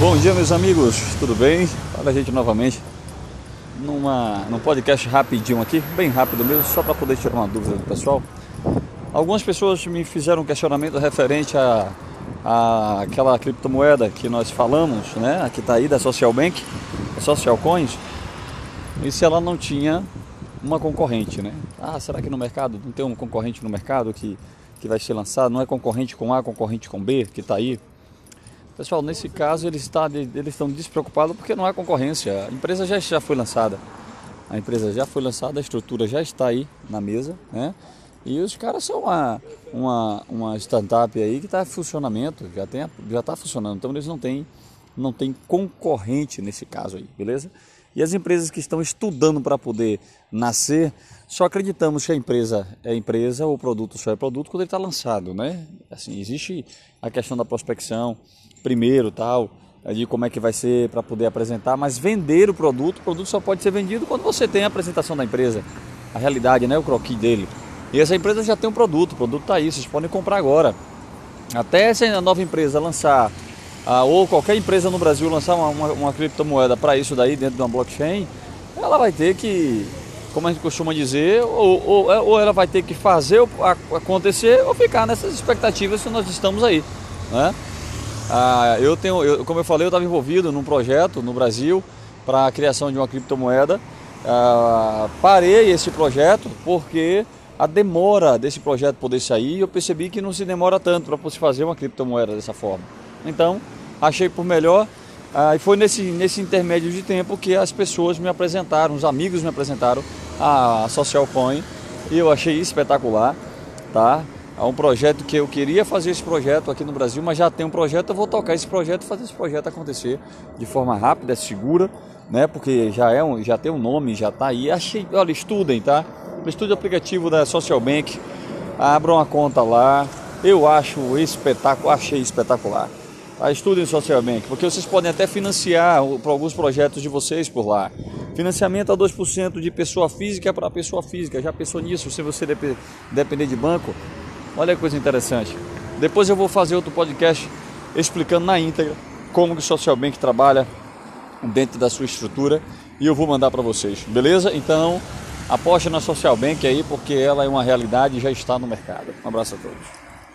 Bom dia, meus amigos, tudo bem? Fala a gente novamente numa, num podcast rapidinho aqui, bem rápido mesmo, só para poder tirar uma dúvida do pessoal. Algumas pessoas me fizeram um questionamento referente a, a aquela criptomoeda que nós falamos, né? Aqui está aí da Social Bank, a Social Coins, e se ela não tinha uma concorrente, né? Ah, será que no mercado não tem um concorrente no mercado que, que vai ser lançado? Não é concorrente com A, concorrente com B, que está aí? Pessoal, nesse caso eles, está, eles estão despreocupados porque não há concorrência. A empresa já, já foi lançada. A empresa já foi lançada, a estrutura já está aí na mesa, né? E os caras são uma, uma, uma startup aí que está em funcionamento, já está já tá funcionando. Então eles não têm, não têm concorrente nesse caso aí, beleza? E as empresas que estão estudando para poder nascer, só acreditamos que a empresa é empresa, o produto só é produto quando ele está lançado, né? Assim, existe a questão da prospecção, primeiro, tal, de como é que vai ser para poder apresentar, mas vender o produto, o produto só pode ser vendido quando você tem a apresentação da empresa, a realidade, né, o croquis dele. E essa empresa já tem um produto, o produto está aí, vocês podem comprar agora. Até essa nova empresa lançar, ah, ou qualquer empresa no Brasil lançar uma, uma, uma criptomoeda para isso daí dentro de uma blockchain, ela vai ter que, como a gente costuma dizer, ou, ou, ou ela vai ter que fazer acontecer ou ficar nessas expectativas que nós estamos aí. Né? Ah, eu tenho, eu, como eu falei, eu estava envolvido num projeto no Brasil para a criação de uma criptomoeda. Ah, parei esse projeto porque a demora desse projeto poder sair, eu percebi que não se demora tanto para se fazer uma criptomoeda dessa forma. Então, achei por melhor ah, e foi nesse, nesse intermédio de tempo que as pessoas me apresentaram, os amigos me apresentaram a Social Coin e eu achei espetacular, tá? É um projeto que eu queria fazer esse projeto aqui no Brasil, mas já tem um projeto, eu vou tocar esse projeto e fazer esse projeto acontecer de forma rápida, segura, né? Porque já é um, já tem um nome, já está aí. Achei, olha, estudem, tá? Estude o aplicativo da Social Bank, abram uma conta lá. Eu acho espetacular, achei espetacular. Tá? Estudem Social Bank, porque vocês podem até financiar para alguns projetos de vocês por lá. Financiamento a 2% de pessoa física para pessoa física. Já pensou nisso? Se você depender de banco, Olha que coisa interessante. Depois eu vou fazer outro podcast explicando na íntegra como que o Social Bank trabalha dentro da sua estrutura e eu vou mandar para vocês, beleza? Então, aposte na Social Bank aí porque ela é uma realidade e já está no mercado. Um abraço a todos.